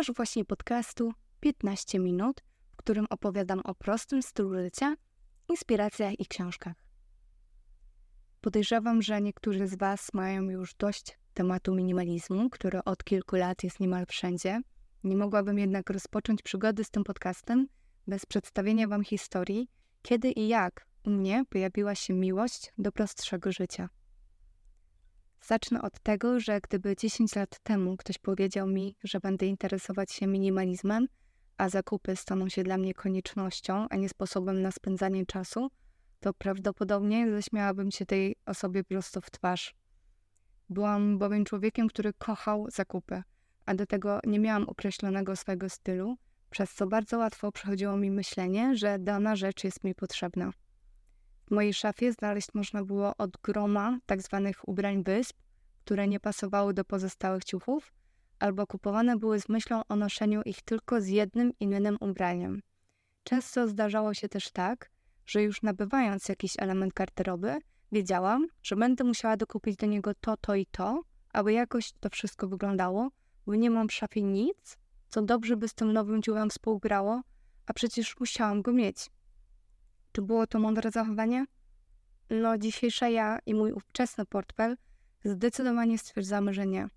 Słuchasz właśnie podcastu 15 minut, w którym opowiadam o prostym stylu życia, inspiracjach i książkach. Podejrzewam, że niektórzy z Was mają już dość tematu minimalizmu, który od kilku lat jest niemal wszędzie. Nie mogłabym jednak rozpocząć przygody z tym podcastem bez przedstawienia Wam historii, kiedy i jak u mnie pojawiła się miłość do prostszego życia. Zacznę od tego, że gdyby 10 lat temu ktoś powiedział mi, że będę interesować się minimalizmem, a zakupy staną się dla mnie koniecznością, a nie sposobem na spędzanie czasu, to prawdopodobnie zaśmiałabym się tej osobie prosto w twarz. Byłam bowiem człowiekiem, który kochał zakupy, a do tego nie miałam określonego swojego stylu, przez co bardzo łatwo przychodziło mi myślenie, że dana rzecz jest mi potrzebna. W mojej szafie znaleźć można było od groma tak zwanych ubrań wysp, które nie pasowały do pozostałych ciuchów, albo kupowane były z myślą o noszeniu ich tylko z jednym innym ubraniem. Często zdarzało się też tak, że już nabywając jakiś element garderoby, wiedziałam, że będę musiała dokupić do niego to, to i to, aby jakoś to wszystko wyglądało, bo nie mam w szafie nic, co dobrze by z tym nowym ciuchem współgrało, a przecież musiałam go mieć. Czy było to mądre zachowanie? No, dzisiejsza ja i mój ówczesny portfel zdecydowanie stwierdzamy, że nie.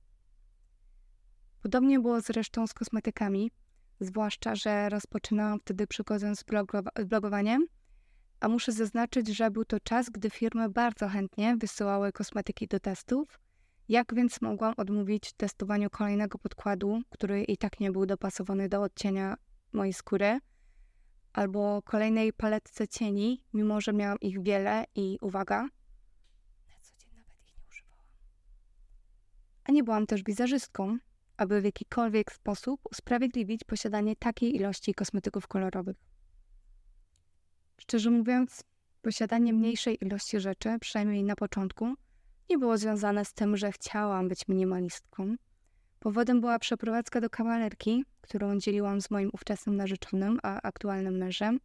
Podobnie było zresztą z kosmetykami, zwłaszcza, że rozpoczynałam wtedy przygodę z blogowaniem, a muszę zaznaczyć, że był to czas, gdy firmy bardzo chętnie wysyłały kosmetyki do testów. Jak więc mogłam odmówić testowaniu kolejnego podkładu, który i tak nie był dopasowany do odcienia mojej skóry? Albo kolejnej paletce cieni, mimo że miałam ich wiele i uwaga, na co dzień nawet ich nie używałam. A nie byłam też wizerzystką, aby w jakikolwiek sposób usprawiedliwić posiadanie takiej ilości kosmetyków kolorowych. Szczerze mówiąc, posiadanie mniejszej ilości rzeczy, przynajmniej na początku, nie było związane z tym, że chciałam być minimalistką, Powodem była przeprowadzka do kawalerki, którą dzieliłam z moim ówczesnym narzeczonym, a aktualnym mężem.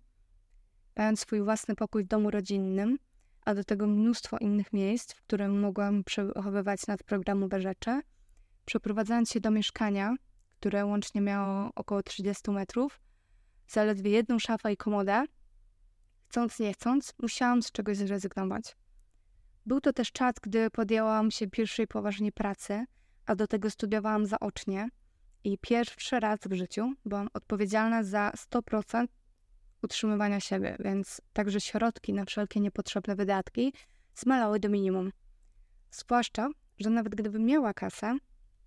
Mając swój własny pokój w domu rodzinnym, a do tego mnóstwo innych miejsc, w którym mogłam przechowywać nadprogramowe rzeczy, przeprowadzając się do mieszkania, które łącznie miało około 30 metrów, zaledwie jedną szafę i komodę, chcąc nie chcąc, musiałam z czegoś zrezygnować. Był to też czas, gdy podjęłam się pierwszej poważnie pracy – a do tego studiowałam zaocznie i pierwszy raz w życiu byłam odpowiedzialna za 100% utrzymywania siebie, więc także środki na wszelkie niepotrzebne wydatki zmalały do minimum. Zwłaszcza, że nawet gdybym miała kasę,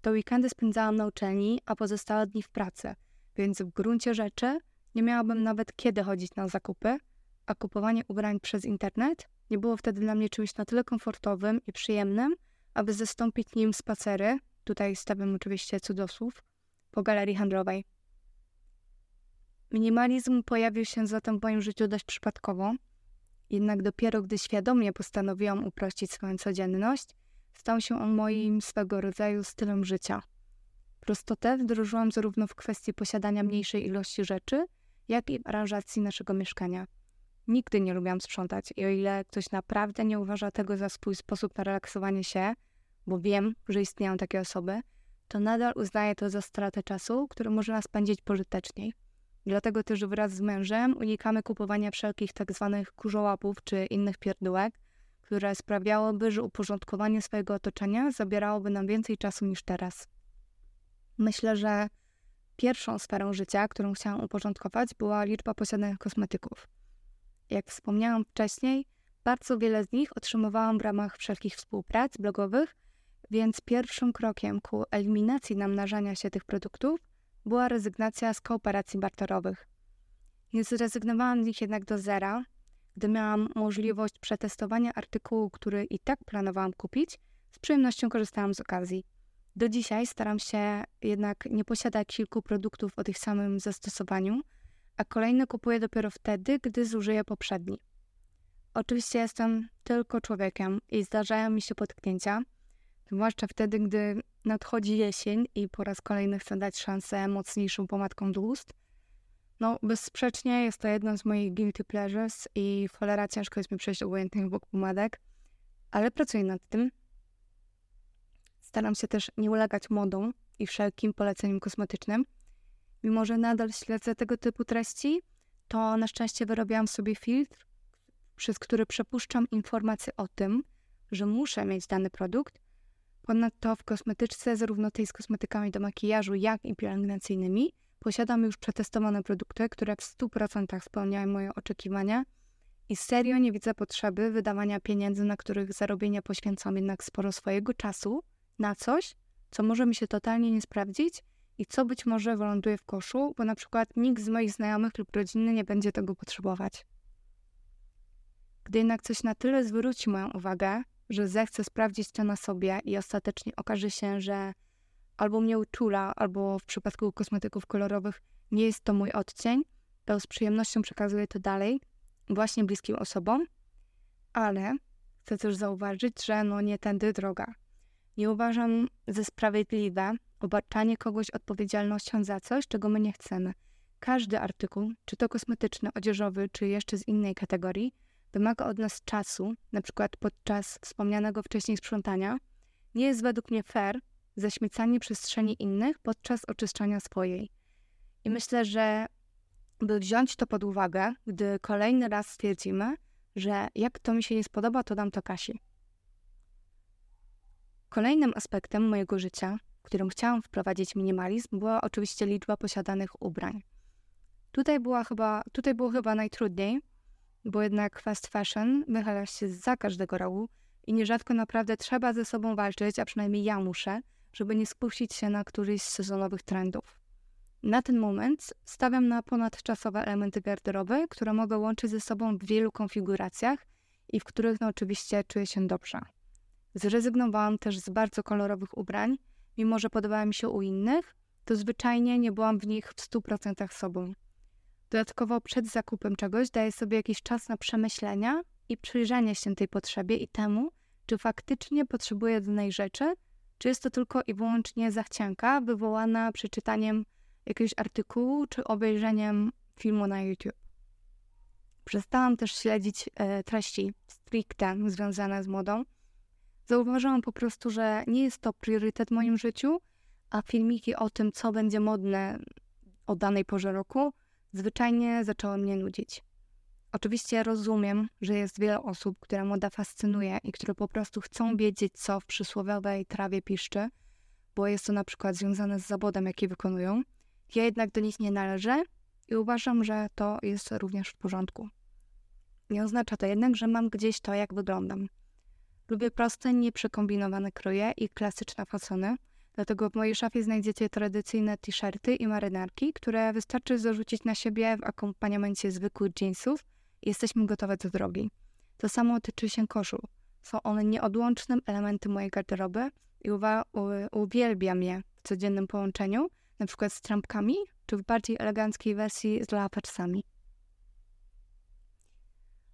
to weekendy spędzałam na uczelni, a pozostałe dni w pracy, więc w gruncie rzeczy nie miałabym nawet kiedy chodzić na zakupy, a kupowanie ubrań przez internet nie było wtedy dla mnie czymś na tyle komfortowym i przyjemnym, aby zastąpić nim spacery tutaj stawiam oczywiście cudosłów, po galerii handlowej. Minimalizm pojawił się zatem w moim życiu dość przypadkowo, jednak dopiero gdy świadomie postanowiłam uprościć swoją codzienność, stał się on moim swego rodzaju stylem życia. Prostotę wdrożyłam zarówno w kwestii posiadania mniejszej ilości rzeczy, jak i aranżacji naszego mieszkania. Nigdy nie lubiłam sprzątać i o ile ktoś naprawdę nie uważa tego za swój sposób na relaksowanie się, bo wiem, że istnieją takie osoby, to nadal uznaję to za stratę czasu, który można spędzić pożyteczniej. Dlatego też wraz z mężem unikamy kupowania wszelkich tak zwanych kurzołapów czy innych pierdółek, które sprawiałoby, że uporządkowanie swojego otoczenia zabierałoby nam więcej czasu niż teraz. Myślę, że pierwszą sferą życia, którą chciałam uporządkować, była liczba posiadanych kosmetyków. Jak wspomniałam wcześniej, bardzo wiele z nich otrzymywałam w ramach wszelkich współprac blogowych więc pierwszym krokiem ku eliminacji namnażania się tych produktów była rezygnacja z kooperacji barterowych. Nie zrezygnowałam z nich jednak do zera, gdy miałam możliwość przetestowania artykułu, który i tak planowałam kupić, z przyjemnością korzystałam z okazji. Do dzisiaj staram się jednak nie posiadać kilku produktów o tych samym zastosowaniu, a kolejne kupuję dopiero wtedy, gdy zużyję poprzedni. Oczywiście jestem tylko człowiekiem i zdarzają mi się potknięcia, Zwłaszcza wtedy, gdy nadchodzi jesień i po raz kolejny chcę dać szansę mocniejszą pomadką do ust. No, bezsprzecznie jest to jedno z moich guilty pleasures i cholera ciężko jest mi przejść obojętnych bok pomadek, ale pracuję nad tym. Staram się też nie ulegać modom i wszelkim poleceniom kosmetycznym. mimo że nadal śledzę tego typu treści, to na szczęście wyrobiłam sobie filtr, przez który przepuszczam informacje o tym, że muszę mieć dany produkt. Ponadto w kosmetyczce, zarówno tej z kosmetykami do makijażu, jak i pielęgnacyjnymi, posiadam już przetestowane produkty, które w 100% spełniają moje oczekiwania i serio nie widzę potrzeby wydawania pieniędzy, na których zarobienie poświęcam jednak sporo swojego czasu na coś, co może mi się totalnie nie sprawdzić i co być może wyląduje w koszu, bo na przykład nikt z moich znajomych lub rodziny nie będzie tego potrzebować. Gdy jednak coś na tyle zwróci moją uwagę, że zechcę sprawdzić to na sobie i ostatecznie okaże się, że albo mnie uczula, albo w przypadku kosmetyków kolorowych nie jest to mój odcień, to z przyjemnością przekazuję to dalej, właśnie bliskim osobom, ale chcę też zauważyć, że no nie tędy droga. Nie uważam za sprawiedliwe obarczanie kogoś odpowiedzialnością za coś, czego my nie chcemy. Każdy artykuł, czy to kosmetyczny, odzieżowy, czy jeszcze z innej kategorii, wymaga od nas czasu, na przykład podczas wspomnianego wcześniej sprzątania. Nie jest według mnie fair zaśmiecanie przestrzeni innych podczas oczyszczania swojej. I myślę, że by wziąć to pod uwagę, gdy kolejny raz stwierdzimy, że jak to mi się nie spodoba, to dam to Kasi. Kolejnym aspektem mojego życia, którym chciałam wprowadzić minimalizm, była oczywiście liczba posiadanych ubrań. Tutaj, była chyba, tutaj było chyba najtrudniej, bo jednak fast fashion wychyla się za każdego rogu i nierzadko naprawdę trzeba ze sobą walczyć, a przynajmniej ja muszę, żeby nie spuścić się na któryś z sezonowych trendów. Na ten moment stawiam na ponadczasowe elementy garderoby, które mogę łączyć ze sobą w wielu konfiguracjach i w których no oczywiście czuję się dobrze. Zrezygnowałam też z bardzo kolorowych ubrań, mimo że podobały mi się u innych, to zwyczajnie nie byłam w nich w 100% sobą. Dodatkowo przed zakupem czegoś daję sobie jakiś czas na przemyślenia i przyjrzenie się tej potrzebie i temu, czy faktycznie potrzebuję danej rzeczy, czy jest to tylko i wyłącznie zachcianka wywołana przeczytaniem jakiegoś artykułu czy obejrzeniem filmu na YouTube. Przestałam też śledzić e, treści stricte związane z modą. Zauważyłam po prostu, że nie jest to priorytet w moim życiu, a filmiki o tym, co będzie modne o danej porze roku, zwyczajnie zaczęły mnie nudzić. Oczywiście rozumiem, że jest wiele osób, które moda fascynuje i które po prostu chcą wiedzieć, co w przysłowiowej trawie piszczy, bo jest to na przykład związane z zawodem, jaki wykonują. Ja jednak do nich nie należę i uważam, że to jest również w porządku. Nie oznacza to jednak, że mam gdzieś to, jak wyglądam. Lubię proste, nieprzekombinowane kroje i klasyczne fasony, dlatego w mojej szafie znajdziecie tradycyjne t-shirty i marynarki, które wystarczy zarzucić na siebie w akompaniamencie zwykłych jeansów i jesteśmy gotowe do drogi. To samo tyczy się koszul. Są one nieodłącznym elementem mojej garderoby i uwielbiam je w codziennym połączeniu, na przykład z trampkami, czy w bardziej eleganckiej wersji z lapaczsami.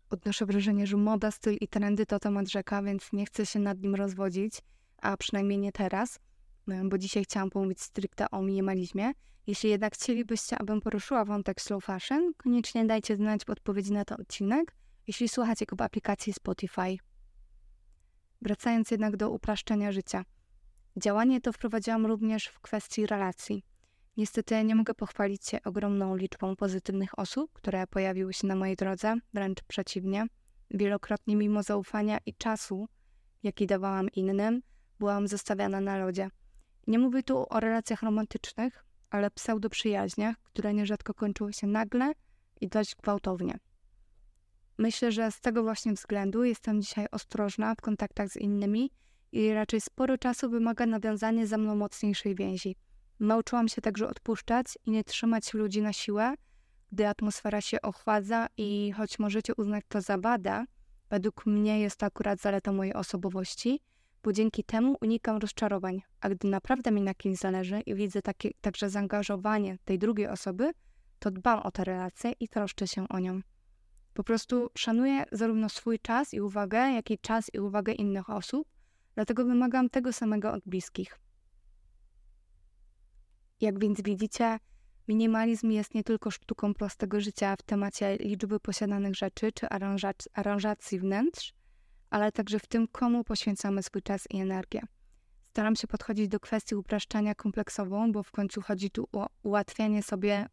Odnoszę wrażenie, że moda, styl i trendy to temat rzeka, więc nie chcę się nad nim rozwodzić, a przynajmniej nie teraz, bo dzisiaj chciałam pomówić stricte o minimalizmie. Jeśli jednak chcielibyście, abym poruszyła wątek slow fashion, koniecznie dajcie znać w odpowiedzi na ten odcinek, jeśli słuchacie go w aplikacji Spotify. Wracając jednak do upraszczenia życia. Działanie to wprowadziłam również w kwestii relacji. Niestety nie mogę pochwalić się ogromną liczbą pozytywnych osób, które pojawiły się na mojej drodze, wręcz przeciwnie. Wielokrotnie mimo zaufania i czasu, jaki dawałam innym, byłam zostawiana na lodzie. Nie mówię tu o relacjach romantycznych, ale pseudoprzyjaźniach, które nierzadko kończyły się nagle i dość gwałtownie. Myślę, że z tego właśnie względu jestem dzisiaj ostrożna w kontaktach z innymi i raczej sporo czasu wymaga nawiązanie ze mną mocniejszej więzi. Nauczyłam się także odpuszczać i nie trzymać ludzi na siłę, gdy atmosfera się ochładza i choć możecie uznać to za wadę, według mnie jest to akurat zaleta mojej osobowości, bo dzięki temu unikam rozczarowań, a gdy naprawdę mi na kimś zależy i widzę takie, także zaangażowanie tej drugiej osoby, to dbam o tę relację i troszczę się o nią. Po prostu szanuję zarówno swój czas i uwagę, jak i czas i uwagę innych osób, dlatego wymagam tego samego od bliskich. Jak więc widzicie, minimalizm jest nie tylko sztuką prostego życia w temacie liczby posiadanych rzeczy czy aranżacji wnętrz, ale także w tym, komu poświęcamy swój czas i energię. Staram się podchodzić do kwestii upraszczania kompleksową, bo w końcu chodzi tu o ułatwianie sobie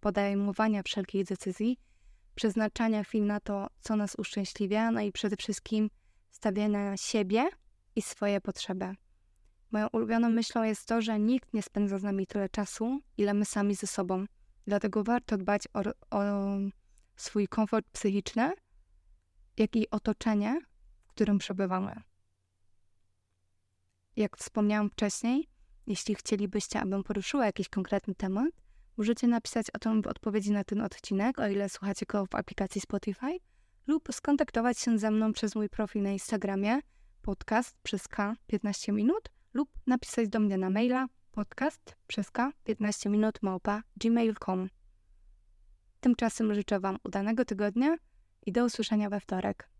podejmowania wszelkich decyzji, przeznaczania chwil na to, co nas uszczęśliwia, no i przede wszystkim stawiania na siebie i swoje potrzeby. Moją ulubioną myślą jest to, że nikt nie spędza z nami tyle czasu, ile my sami ze sobą. Dlatego warto dbać o, o swój komfort psychiczny, jak i otoczenie, którym przebywamy. Jak wspomniałam wcześniej, jeśli chcielibyście, abym poruszyła jakiś konkretny temat, możecie napisać o tym w odpowiedzi na ten odcinek, o ile słuchacie go w aplikacji Spotify, lub skontaktować się ze mną przez mój profil na Instagramie podcast przez K 15 minut lub napisać do mnie na maila podcast przez K 15 minut małpa gmail.com. Tymczasem życzę Wam udanego tygodnia i do usłyszenia we wtorek.